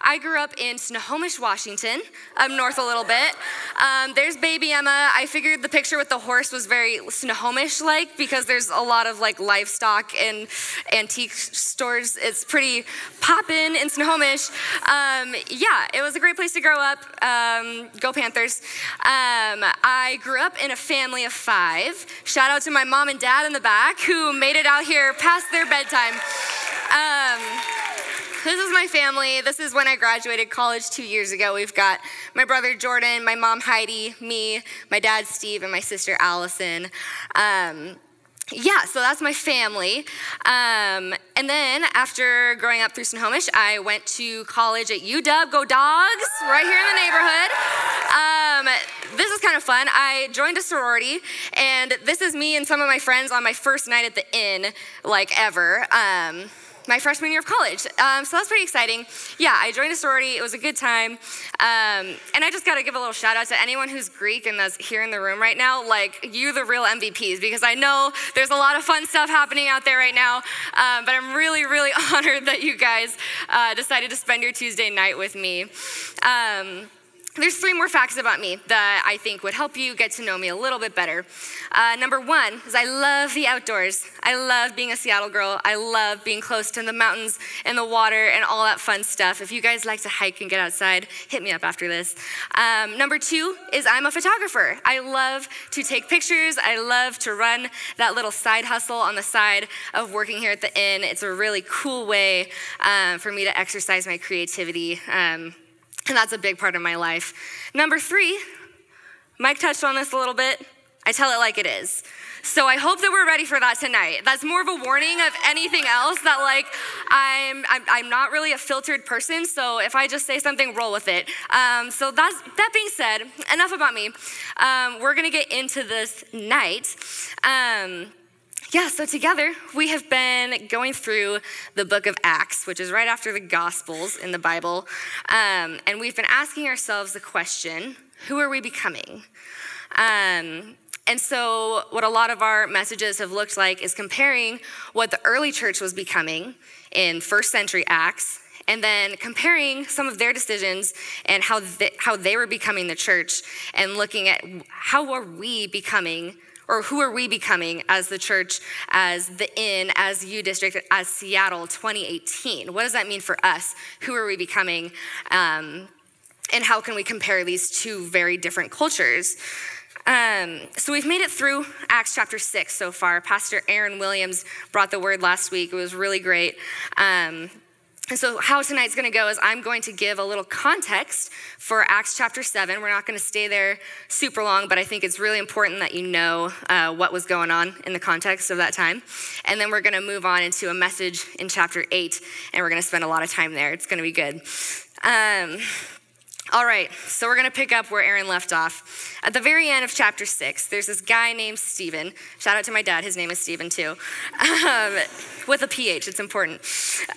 I grew up in Snohomish, Washington, up north a little bit. Um, there's baby Emma. I figured the picture with the horse was very Snohomish like because there's a lot of like livestock and antique stores. It's pretty poppin' in Snohomish. Um, yeah, it was a great place to grow up. Um, go Panthers. Um, I grew up in a family of five. Shout out to my mom and dad in the back who made it out here past their bedtime. This is my family. This is when I graduated college two years ago. We've got my brother Jordan, my mom Heidi, me, my dad Steve, and my sister Allison. Um, yeah, so that's my family. Um, and then after growing up through Snohomish, I went to college at UW, go dogs, right here in the neighborhood. Um, this is kind of fun. I joined a sorority, and this is me and some of my friends on my first night at the inn, like ever. Um, my freshman year of college. Um, so that's pretty exciting. Yeah, I joined a sorority. It was a good time. Um, and I just got to give a little shout out to anyone who's Greek and that's here in the room right now. Like, you the real MVPs because I know there's a lot of fun stuff happening out there right now. Um, but I'm really, really honored that you guys uh, decided to spend your Tuesday night with me. Um, there's three more facts about me that I think would help you get to know me a little bit better. Uh, number one is I love the outdoors. I love being a Seattle girl. I love being close to the mountains and the water and all that fun stuff. If you guys like to hike and get outside, hit me up after this. Um, number two is I'm a photographer. I love to take pictures. I love to run that little side hustle on the side of working here at the inn. It's a really cool way um, for me to exercise my creativity. Um, and that's a big part of my life. Number three, Mike touched on this a little bit. I tell it like it is. So I hope that we're ready for that tonight. That's more of a warning of anything else that like I'm I'm, I'm not really a filtered person. So if I just say something, roll with it. Um, so that's that being said, enough about me. Um, we're gonna get into this night. Um, yeah, so together we have been going through the book of Acts, which is right after the Gospels in the Bible. Um, and we've been asking ourselves the question who are we becoming? Um, and so, what a lot of our messages have looked like is comparing what the early church was becoming in first century Acts and then comparing some of their decisions and how they, how they were becoming the church and looking at how are we becoming or who are we becoming as the church, as the inn, as U District, as Seattle 2018? What does that mean for us? Who are we becoming? Um, and how can we compare these two very different cultures? Um, so we've made it through Acts chapter 6 so far. Pastor Aaron Williams brought the word last week. It was really great. Um, and so, how tonight's gonna go is I'm going to give a little context for Acts chapter 7. We're not gonna stay there super long, but I think it's really important that you know uh, what was going on in the context of that time. And then we're gonna move on into a message in chapter 8, and we're gonna spend a lot of time there. It's gonna be good. Um, all right, so we're going to pick up where Aaron left off. At the very end of chapter six, there's this guy named Stephen. Shout out to my dad, his name is Stephen too. Um, with a PH, it's important.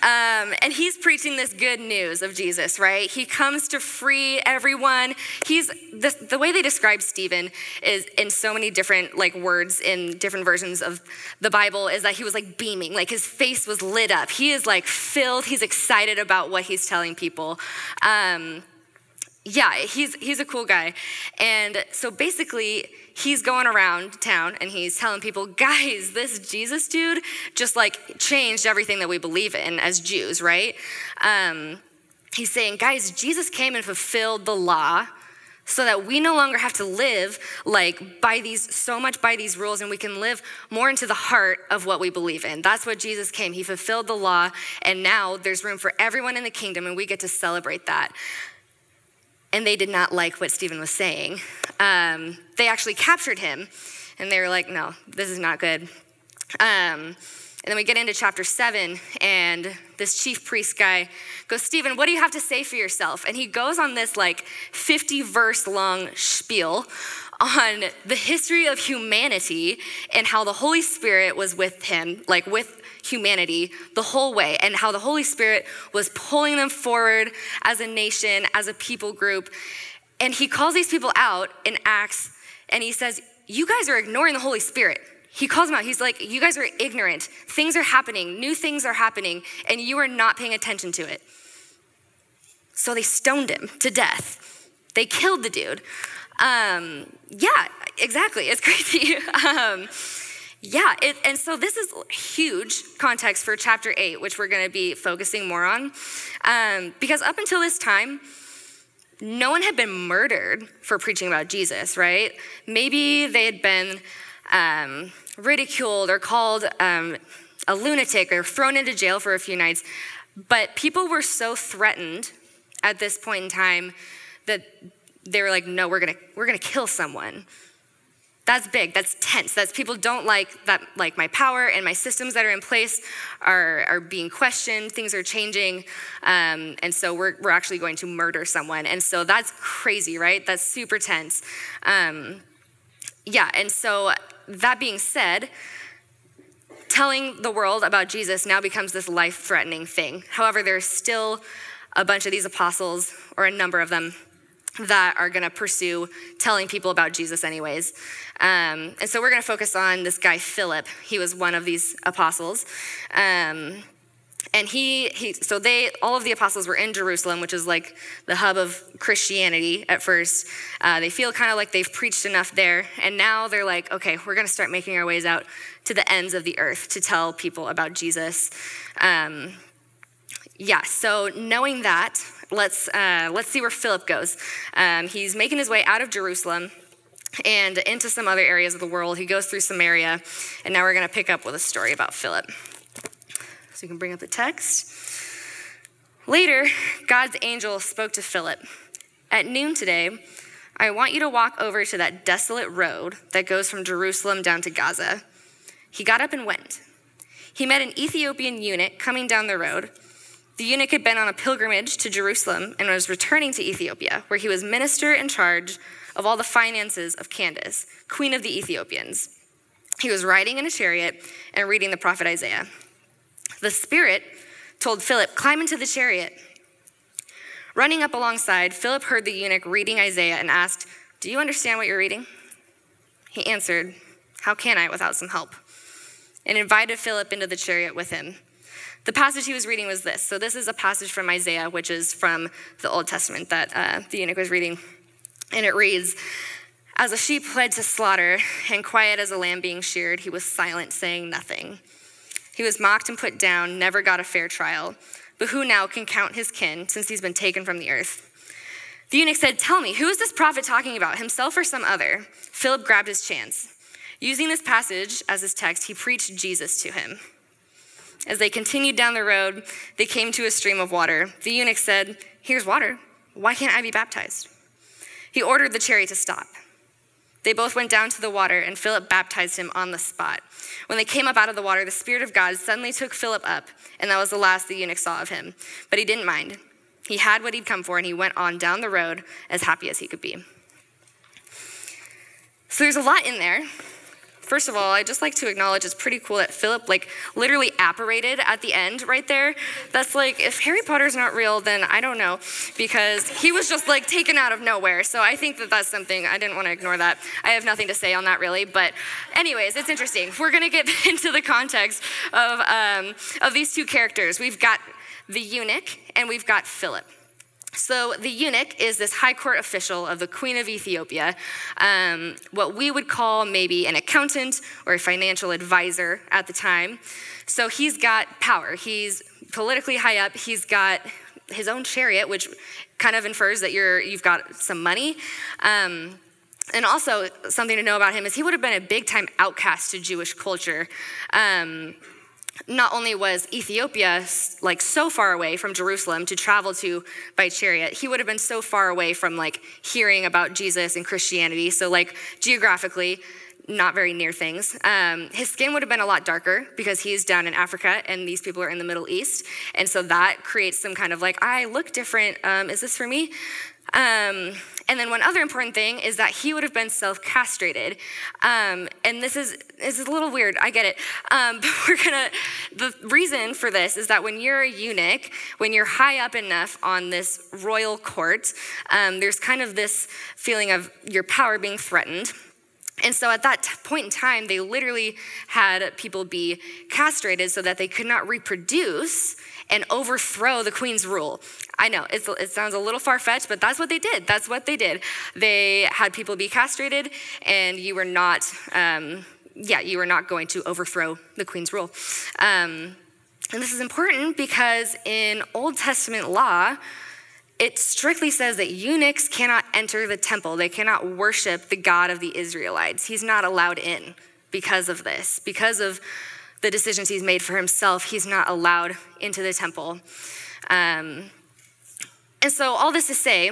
Um, and he's preaching this good news of Jesus, right? He comes to free everyone. He's the, the way they describe Stephen is in so many different like words in different versions of the Bible is that he was like beaming, like his face was lit up. He is like filled. He's excited about what he's telling people. Um, yeah, he's he's a cool guy. And so basically, he's going around town and he's telling people, guys, this Jesus dude just like changed everything that we believe in as Jews, right? Um, he's saying, guys, Jesus came and fulfilled the law so that we no longer have to live like by these so much by these rules and we can live more into the heart of what we believe in that's what jesus came he fulfilled the law and now there's room for everyone in the kingdom and we get to celebrate that and they did not like what Stephen was saying. Um, they actually captured him, and they were like, no, this is not good. Um, and then we get into chapter seven, and this chief priest guy goes, Stephen, what do you have to say for yourself? And he goes on this like 50 verse long spiel on the history of humanity and how the Holy Spirit was with him, like with humanity the whole way, and how the Holy Spirit was pulling them forward as a nation, as a people group. And he calls these people out in Acts, and he says, You guys are ignoring the Holy Spirit. He calls them out. He's like, You guys are ignorant. Things are happening, new things are happening, and you are not paying attention to it. So they stoned him to death. They killed the dude. Um, yeah, exactly. It's crazy. um, yeah, it, and so this is huge context for chapter eight, which we're going to be focusing more on. Um, because up until this time, no one had been murdered for preaching about Jesus, right? Maybe they had been um, ridiculed or called um, a lunatic or thrown into jail for a few nights. But people were so threatened at this point in time that they were like, no, we're gonna, we're gonna kill someone. That's big, that's tense. That's people don't like that, like my power and my systems that are in place are, are being questioned, things are changing. Um, and so we're, we're actually going to murder someone. And so that's crazy, right? That's super tense. Um, yeah, and so that being said, telling the world about Jesus now becomes this life threatening thing. However, there's still a bunch of these apostles, or a number of them, that are going to pursue telling people about Jesus, anyways. Um, and so we're going to focus on this guy, Philip. He was one of these apostles. Um, and he, he, so they, all of the apostles were in Jerusalem, which is like the hub of Christianity at first. Uh, they feel kind of like they've preached enough there. And now they're like, okay, we're going to start making our ways out to the ends of the earth to tell people about Jesus. Um, yeah, so knowing that, let's, uh, let's see where Philip goes. Um, he's making his way out of Jerusalem and into some other areas of the world. He goes through Samaria, and now we're going to pick up with a story about Philip. So you can bring up the text. Later, God's angel spoke to Philip. At noon today, I want you to walk over to that desolate road that goes from Jerusalem down to Gaza. He got up and went. He met an Ethiopian eunuch coming down the road. The eunuch had been on a pilgrimage to Jerusalem and was returning to Ethiopia, where he was minister in charge of all the finances of Candace, queen of the Ethiopians. He was riding in a chariot and reading the prophet Isaiah. The Spirit told Philip, Climb into the chariot. Running up alongside, Philip heard the eunuch reading Isaiah and asked, Do you understand what you're reading? He answered, How can I without some help? And invited Philip into the chariot with him. The passage he was reading was this. So, this is a passage from Isaiah, which is from the Old Testament that uh, the eunuch was reading. And it reads As a sheep led to slaughter, and quiet as a lamb being sheared, he was silent, saying nothing. He was mocked and put down, never got a fair trial. But who now can count his kin, since he's been taken from the earth? The eunuch said, Tell me, who is this prophet talking about, himself or some other? Philip grabbed his chance. Using this passage as his text, he preached Jesus to him. As they continued down the road, they came to a stream of water. The eunuch said, Here's water. Why can't I be baptized? He ordered the chariot to stop. They both went down to the water, and Philip baptized him on the spot. When they came up out of the water, the Spirit of God suddenly took Philip up, and that was the last the eunuch saw of him. But he didn't mind. He had what he'd come for, and he went on down the road as happy as he could be. So there's a lot in there. First of all, I'd just like to acknowledge it's pretty cool that Philip like literally apparated at the end right there. That's like if Harry Potter's not real, then I don't know because he was just like taken out of nowhere. So I think that that's something I didn't want to ignore that. I have nothing to say on that really, but anyways, it's interesting. We're gonna get into the context of um, of these two characters. We've got the eunuch and we've got Philip. So, the eunuch is this high court official of the Queen of Ethiopia, um, what we would call maybe an accountant or a financial advisor at the time. So, he's got power. He's politically high up. He's got his own chariot, which kind of infers that you're, you've got some money. Um, and also, something to know about him is he would have been a big time outcast to Jewish culture. Um, not only was Ethiopia like so far away from Jerusalem to travel to by chariot, he would have been so far away from like hearing about Jesus and Christianity. So, like geographically, not very near things. Um, his skin would have been a lot darker because he's down in Africa and these people are in the Middle East. And so that creates some kind of like, I look different. Um, is this for me? Um, and then one other important thing is that he would have been self-castrated. Um, and this is this is a little weird. I get it. Um, but we're gonna. The reason for this is that when you're a eunuch, when you're high up enough on this royal court, um, there's kind of this feeling of your power being threatened. And so at that point in time, they literally had people be castrated so that they could not reproduce and overthrow the queen's rule. I know it sounds a little far fetched, but that's what they did. That's what they did. They had people be castrated, and you were not, um, yeah, you were not going to overthrow the queen's rule. Um, and this is important because in Old Testament law, it strictly says that eunuchs cannot enter the temple. They cannot worship the God of the Israelites. He's not allowed in because of this, because of the decisions he's made for himself. He's not allowed into the temple. Um, and so, all this to say,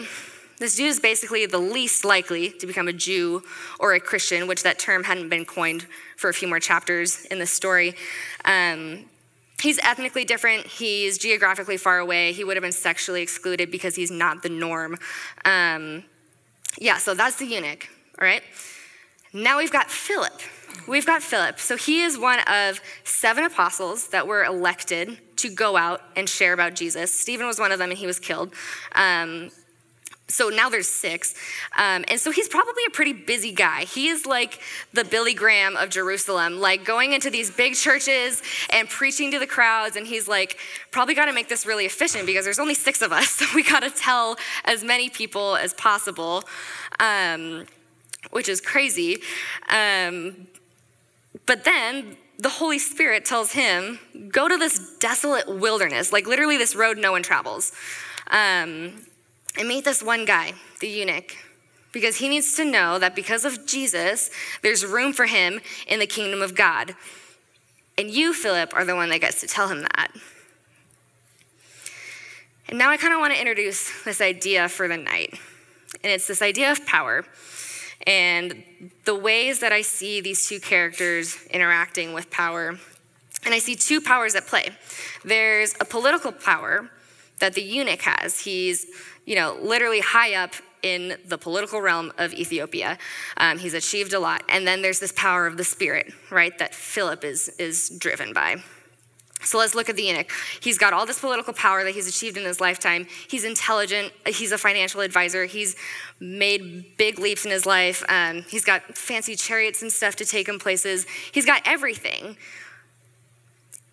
this dude is basically the least likely to become a Jew or a Christian, which that term hadn't been coined for a few more chapters in this story. Um, He's ethnically different. He's geographically far away. He would have been sexually excluded because he's not the norm. Um, yeah, so that's the eunuch, all right? Now we've got Philip. We've got Philip. So he is one of seven apostles that were elected to go out and share about Jesus. Stephen was one of them and he was killed. Um, so now there's six. Um, and so he's probably a pretty busy guy. He is like the Billy Graham of Jerusalem, like going into these big churches and preaching to the crowds. And he's like, probably got to make this really efficient because there's only six of us. So we got to tell as many people as possible, um, which is crazy. Um, but then the Holy Spirit tells him, go to this desolate wilderness, like literally this road no one travels. Um, and meet this one guy, the eunuch, because he needs to know that because of Jesus, there's room for him in the kingdom of God. And you, Philip, are the one that gets to tell him that. And now I kind of want to introduce this idea for the night. And it's this idea of power and the ways that I see these two characters interacting with power. And I see two powers at play. There's a political power that the eunuch has. He's you know, literally high up in the political realm of Ethiopia. Um, he's achieved a lot. And then there's this power of the spirit, right, that Philip is, is driven by. So let's look at the eunuch. He's got all this political power that he's achieved in his lifetime. He's intelligent. He's a financial advisor. He's made big leaps in his life. Um, he's got fancy chariots and stuff to take him places. He's got everything.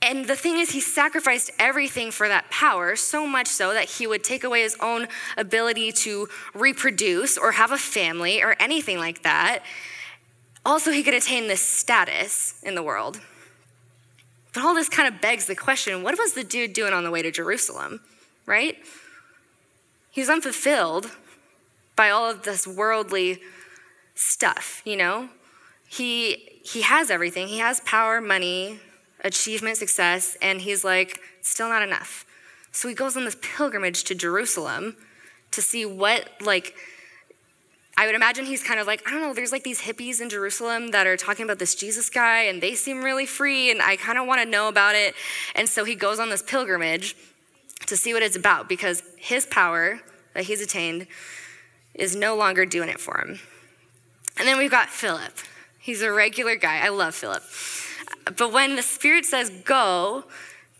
And the thing is, he sacrificed everything for that power, so much so that he would take away his own ability to reproduce or have a family or anything like that. Also, he could attain this status in the world. But all this kind of begs the question what was the dude doing on the way to Jerusalem, right? He was unfulfilled by all of this worldly stuff, you know? He, he has everything. He has power, money, achievement, success, and he's like, still not enough. So he goes on this pilgrimage to Jerusalem to see what, like, I would imagine he's kind of like, I don't know, there's like these hippies in Jerusalem that are talking about this Jesus guy and they seem really free and I kind of want to know about it. And so he goes on this pilgrimage to see what it's about because his power that he's attained is no longer doing it for him. And then we've got Philip. He's a regular guy. I love Philip. But when the Spirit says go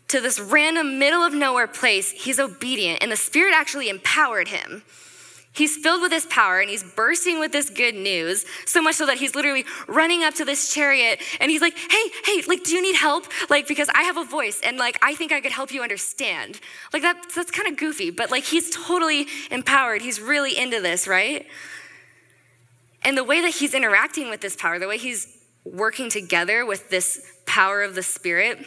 to this random middle of nowhere place, he's obedient, and the Spirit actually empowered him. He's filled with this power and he's bursting with this good news, so much so that he's literally running up to this chariot and he's like, hey, hey, like, do you need help? Like, because I have a voice and like, I think I could help you understand. Like, that, that's kind of goofy, but like, he's totally empowered. He's really into this, right? And the way that he's interacting with this power, the way he's working together with this power of the Spirit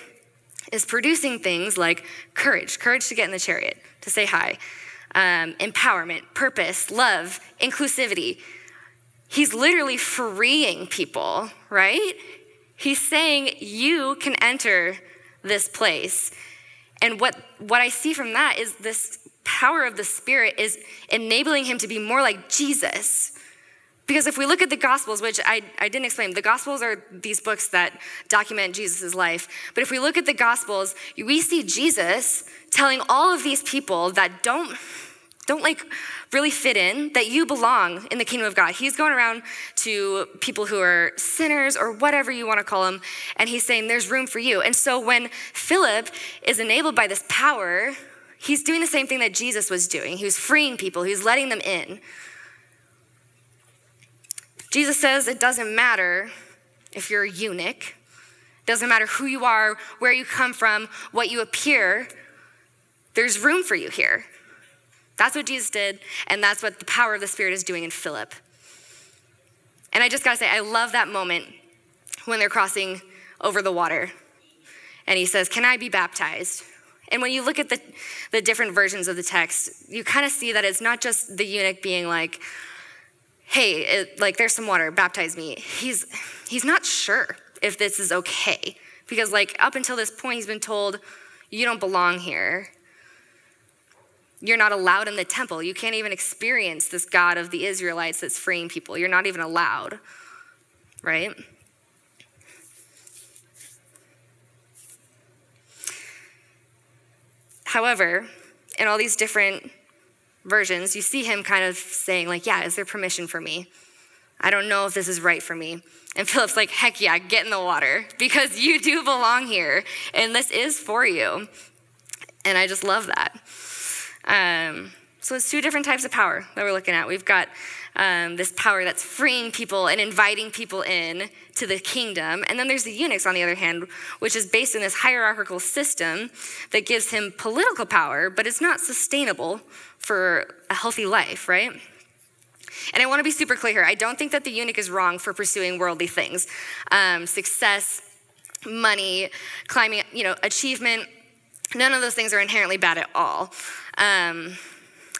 is producing things like courage, courage to get in the chariot, to say hi, um, empowerment, purpose, love, inclusivity. He's literally freeing people, right? He's saying, You can enter this place. And what, what I see from that is this power of the Spirit is enabling him to be more like Jesus because if we look at the Gospels, which I, I didn't explain, the Gospels are these books that document Jesus' life. But if we look at the Gospels, we see Jesus telling all of these people that don't, don't like really fit in, that you belong in the kingdom of God. He's going around to people who are sinners or whatever you want to call them, and he's saying there's room for you. And so when Philip is enabled by this power, he's doing the same thing that Jesus was doing. He was freeing people, he was letting them in. Jesus says it doesn't matter if you're a eunuch, it doesn't matter who you are, where you come from, what you appear, there's room for you here. That's what Jesus did, and that's what the power of the Spirit is doing in Philip. And I just gotta say, I love that moment when they're crossing over the water. And he says, Can I be baptized? And when you look at the, the different versions of the text, you kind of see that it's not just the eunuch being like, hey, it, like there's some water, baptize me. He's, he's not sure if this is okay. Because, like, up until this point, he's been told, you don't belong here. You're not allowed in the temple. You can't even experience this God of the Israelites that's freeing people. You're not even allowed, right? However, in all these different versions, you see him kind of saying, like, yeah, is there permission for me? I don't know if this is right for me. And Philip's like, heck yeah, get in the water because you do belong here and this is for you. And I just love that. Um, so it's two different types of power that we're looking at. We've got um, this power that's freeing people and inviting people in to the kingdom. And then there's the eunuchs, on the other hand, which is based in this hierarchical system that gives him political power, but it's not sustainable for a healthy life, right? And I want to be super clear here. I don't think that the eunuch is wrong for pursuing worldly things, um, success, money, climbing, you know, achievement. None of those things are inherently bad at all. Um,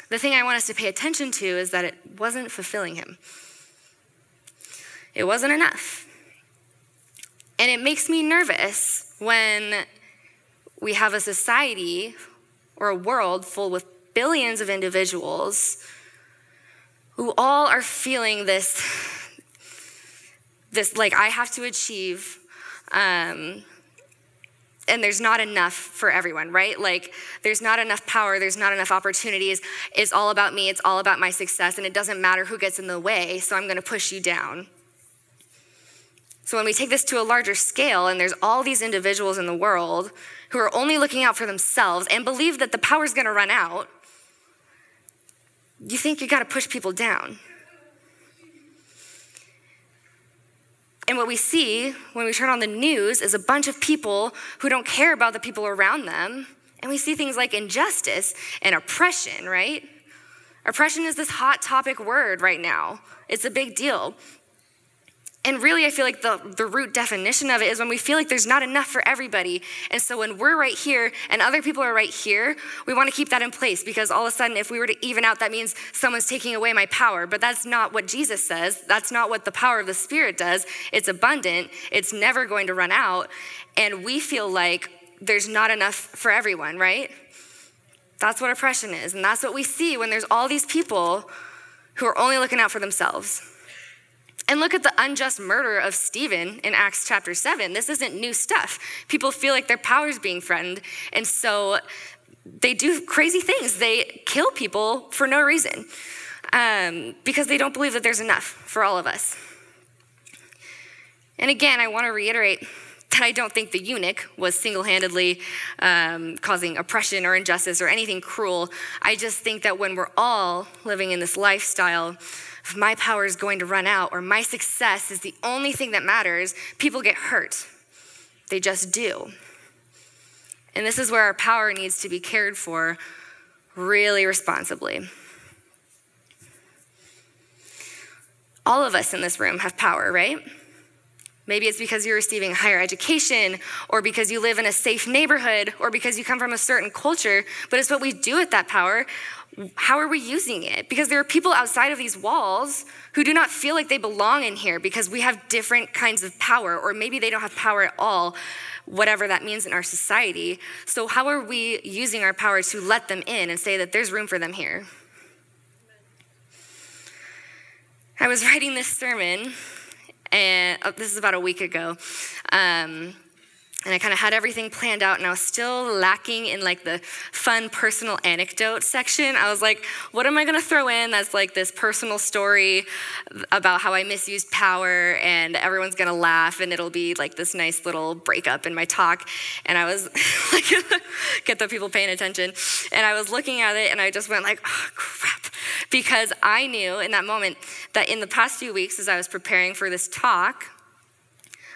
the thing I want us to pay attention to is that it wasn't fulfilling him. It wasn't enough. And it makes me nervous when we have a society or a world full with billions of individuals who all are feeling this, this like, I have to achieve. Um, and there's not enough for everyone, right? Like, there's not enough power, there's not enough opportunities. It's all about me, it's all about my success, and it doesn't matter who gets in the way, so I'm gonna push you down. So, when we take this to a larger scale, and there's all these individuals in the world who are only looking out for themselves and believe that the power's gonna run out, you think you gotta push people down. And what we see when we turn on the news is a bunch of people who don't care about the people around them. And we see things like injustice and oppression, right? Oppression is this hot topic word right now. It's a big deal. And really, I feel like the, the root definition of it is when we feel like there's not enough for everybody. And so when we're right here and other people are right here, we want to keep that in place because all of a sudden, if we were to even out, that means someone's taking away my power. But that's not what Jesus says. That's not what the power of the Spirit does. It's abundant, it's never going to run out. And we feel like there's not enough for everyone, right? That's what oppression is. And that's what we see when there's all these people who are only looking out for themselves. And look at the unjust murder of Stephen in Acts chapter 7. This isn't new stuff. People feel like their power is being threatened, and so they do crazy things. They kill people for no reason um, because they don't believe that there's enough for all of us. And again, I want to reiterate that I don't think the eunuch was single handedly um, causing oppression or injustice or anything cruel. I just think that when we're all living in this lifestyle if my power is going to run out or my success is the only thing that matters, people get hurt. They just do. And this is where our power needs to be cared for really responsibly. All of us in this room have power, right? Maybe it's because you're receiving higher education, or because you live in a safe neighborhood, or because you come from a certain culture, but it's what we do with that power how are we using it? Because there are people outside of these walls who do not feel like they belong in here because we have different kinds of power, or maybe they don't have power at all, whatever that means in our society. So, how are we using our power to let them in and say that there's room for them here? I was writing this sermon, and oh, this is about a week ago. Um, and I kind of had everything planned out, and I was still lacking in like the fun personal anecdote section. I was like, what am I gonna throw in that's like this personal story about how I misused power, and everyone's gonna laugh, and it'll be like this nice little breakup in my talk. And I was like, get the people paying attention. And I was looking at it, and I just went like, oh crap. because I knew in that moment that in the past few weeks, as I was preparing for this talk,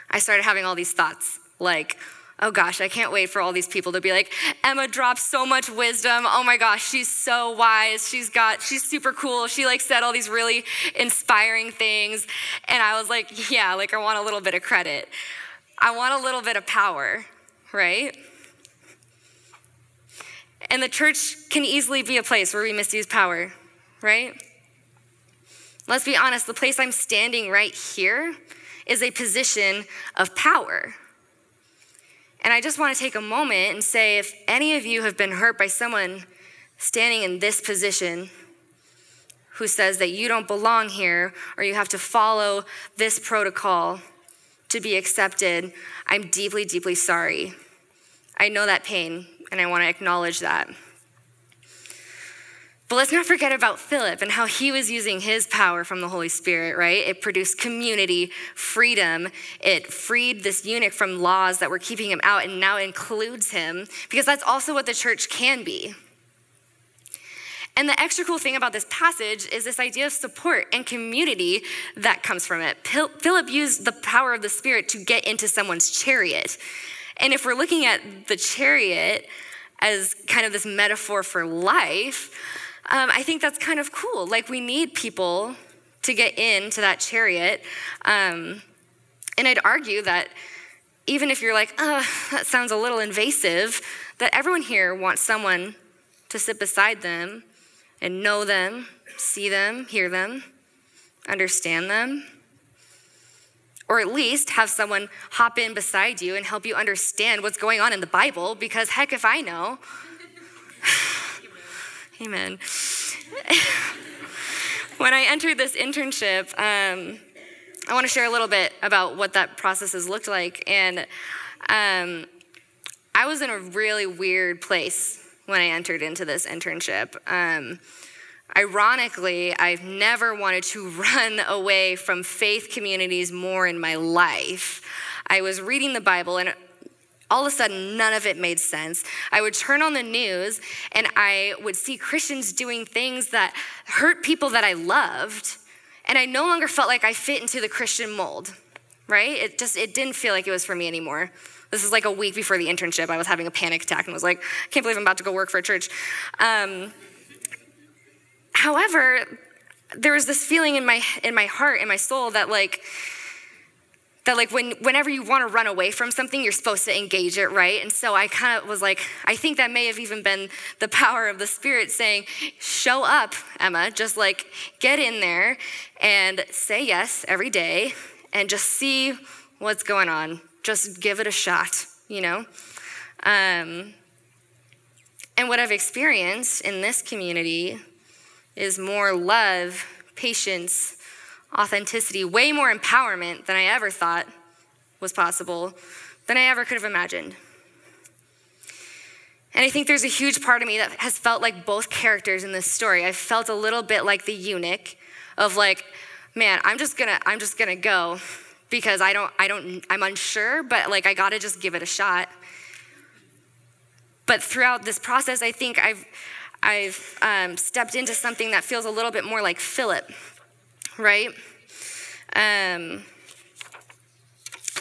I started having all these thoughts like, oh gosh, I can't wait for all these people to be like, Emma drops so much wisdom. Oh my gosh, she's so wise. She's got, she's super cool. She like said all these really inspiring things. And I was like, yeah, like I want a little bit of credit. I want a little bit of power, right? And the church can easily be a place where we misuse power, right? Let's be honest, the place I'm standing right here is a position of power. And I just want to take a moment and say if any of you have been hurt by someone standing in this position who says that you don't belong here or you have to follow this protocol to be accepted, I'm deeply, deeply sorry. I know that pain and I want to acknowledge that. But let's not forget about Philip and how he was using his power from the Holy Spirit, right? It produced community, freedom. It freed this eunuch from laws that were keeping him out and now includes him because that's also what the church can be. And the extra cool thing about this passage is this idea of support and community that comes from it. Philip used the power of the Spirit to get into someone's chariot. And if we're looking at the chariot as kind of this metaphor for life, um, I think that's kind of cool. Like, we need people to get into that chariot. Um, and I'd argue that even if you're like, oh, that sounds a little invasive, that everyone here wants someone to sit beside them and know them, see them, hear them, understand them. Or at least have someone hop in beside you and help you understand what's going on in the Bible, because heck, if I know. Amen. when I entered this internship, um, I want to share a little bit about what that process has looked like. And um, I was in a really weird place when I entered into this internship. Um, ironically, I've never wanted to run away from faith communities more in my life. I was reading the Bible, and all of a sudden, none of it made sense. I would turn on the news and I would see Christians doing things that hurt people that I loved. And I no longer felt like I fit into the Christian mold, right? It just, it didn't feel like it was for me anymore. This is like a week before the internship. I was having a panic attack and was like, I can't believe I'm about to go work for a church. Um, however, there was this feeling in my in my heart in my soul that like that like when whenever you want to run away from something you're supposed to engage it right? And so i kind of was like i think that may have even been the power of the spirit saying show up emma just like get in there and say yes every day and just see what's going on. Just give it a shot you know? Um, and what i've experienced in this community is more love patience authenticity, way more empowerment than I ever thought was possible, than I ever could have imagined. And I think there's a huge part of me that has felt like both characters in this story. I felt a little bit like the eunuch of like, man, I'm just gonna, I'm just gonna go because I don't, I don't, I'm unsure, but like I gotta just give it a shot. But throughout this process, I think I've, I've um, stepped into something that feels a little bit more like Philip right? Um,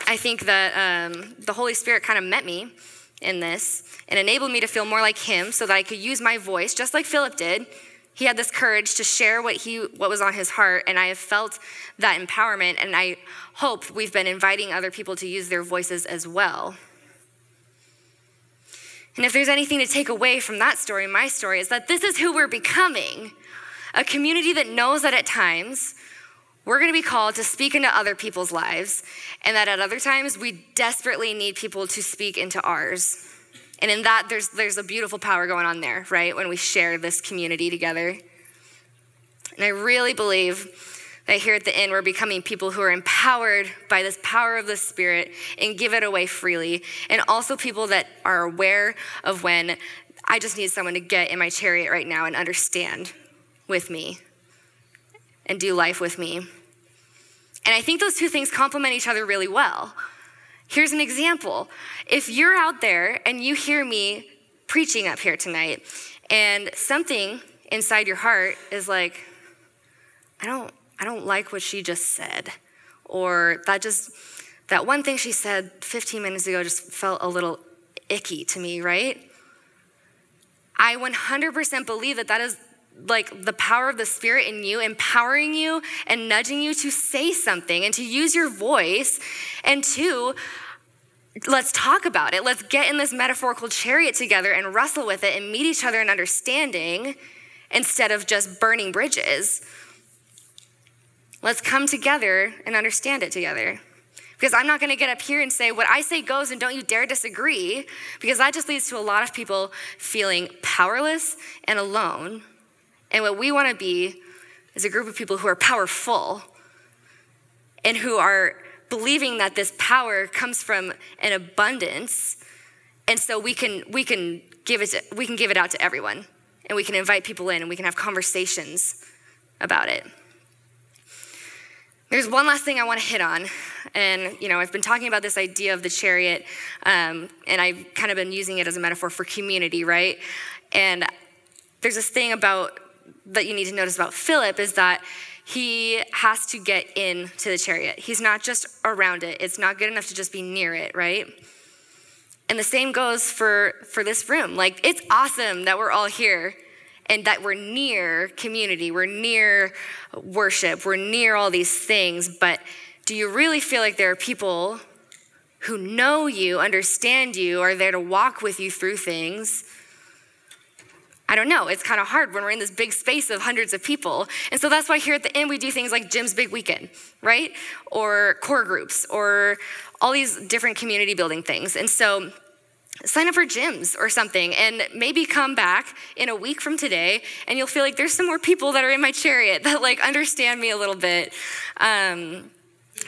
I think that um, the Holy Spirit kind of met me in this and enabled me to feel more like Him so that I could use my voice, just like Philip did. He had this courage to share what he what was on his heart, and I have felt that empowerment. And I hope we've been inviting other people to use their voices as well. And if there's anything to take away from that story, my story is that this is who we're becoming a community that knows that at times we're going to be called to speak into other people's lives, and that at other times we desperately need people to speak into ours. And in that, there's, there's a beautiful power going on there, right? When we share this community together. And I really believe that here at the Inn, we're becoming people who are empowered by this power of the Spirit and give it away freely. And also people that are aware of when I just need someone to get in my chariot right now and understand with me and do life with me. And I think those two things complement each other really well. Here's an example. If you're out there and you hear me preaching up here tonight, and something inside your heart is like, I don't, I don't like what she just said. Or that just, that one thing she said 15 minutes ago just felt a little icky to me, right? I 100% believe that that is like the power of the Spirit in you, empowering you and nudging you to say something and to use your voice. And two, let's talk about it. Let's get in this metaphorical chariot together and wrestle with it and meet each other in understanding instead of just burning bridges. Let's come together and understand it together. Because I'm not going to get up here and say, what I say goes and don't you dare disagree, because that just leads to a lot of people feeling powerless and alone. And what we want to be is a group of people who are powerful and who are believing that this power comes from an abundance. And so we can, we can, give, it we can give it out to everyone. And we can invite people in and we can have conversations about it. There's one last thing I want to hit on. And, you know, I've been talking about this idea of the chariot, um, and I've kind of been using it as a metaphor for community, right? And there's this thing about that you need to notice about Philip is that he has to get in to the chariot. He's not just around it. It's not good enough to just be near it, right? And the same goes for for this room. Like it's awesome that we're all here and that we're near community, we're near worship, we're near all these things, but do you really feel like there are people who know you, understand you, are there to walk with you through things? I don't know. It's kind of hard when we're in this big space of hundreds of people. And so that's why here at the Inn we do things like Jim's Big Weekend, right? Or core groups, or all these different community building things. And so sign up for gyms or something and maybe come back in a week from today and you'll feel like there's some more people that are in my chariot that like understand me a little bit um,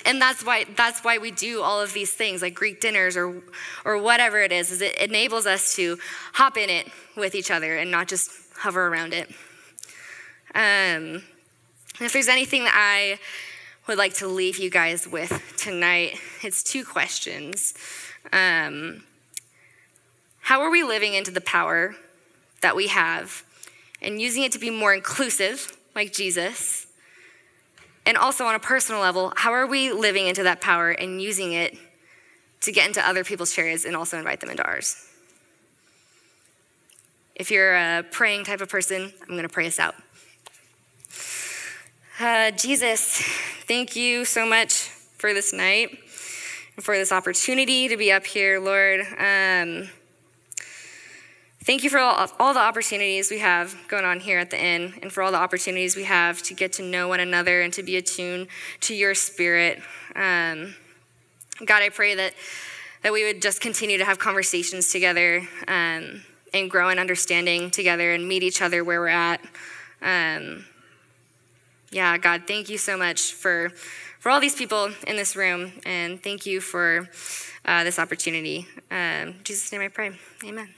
and that's why that's why we do all of these things like greek dinners or or whatever it is is it enables us to hop in it with each other and not just hover around it um, if there's anything that i would like to leave you guys with tonight it's two questions um, how are we living into the power that we have and using it to be more inclusive, like Jesus? And also on a personal level, how are we living into that power and using it to get into other people's chariots and also invite them into ours? If you're a praying type of person, I'm going to pray us out. Uh, Jesus, thank you so much for this night and for this opportunity to be up here, Lord. Um, Thank you for all, all, the opportunities we have going on here at the inn and for all the opportunities we have to get to know one another and to be attuned to your spirit. Um, God, I pray that, that we would just continue to have conversations together um, and grow in understanding together and meet each other where we're at. Um, yeah, God, thank you so much for, for all these people in this room, and thank you for uh, this opportunity. Um, Jesus' name I pray. Amen.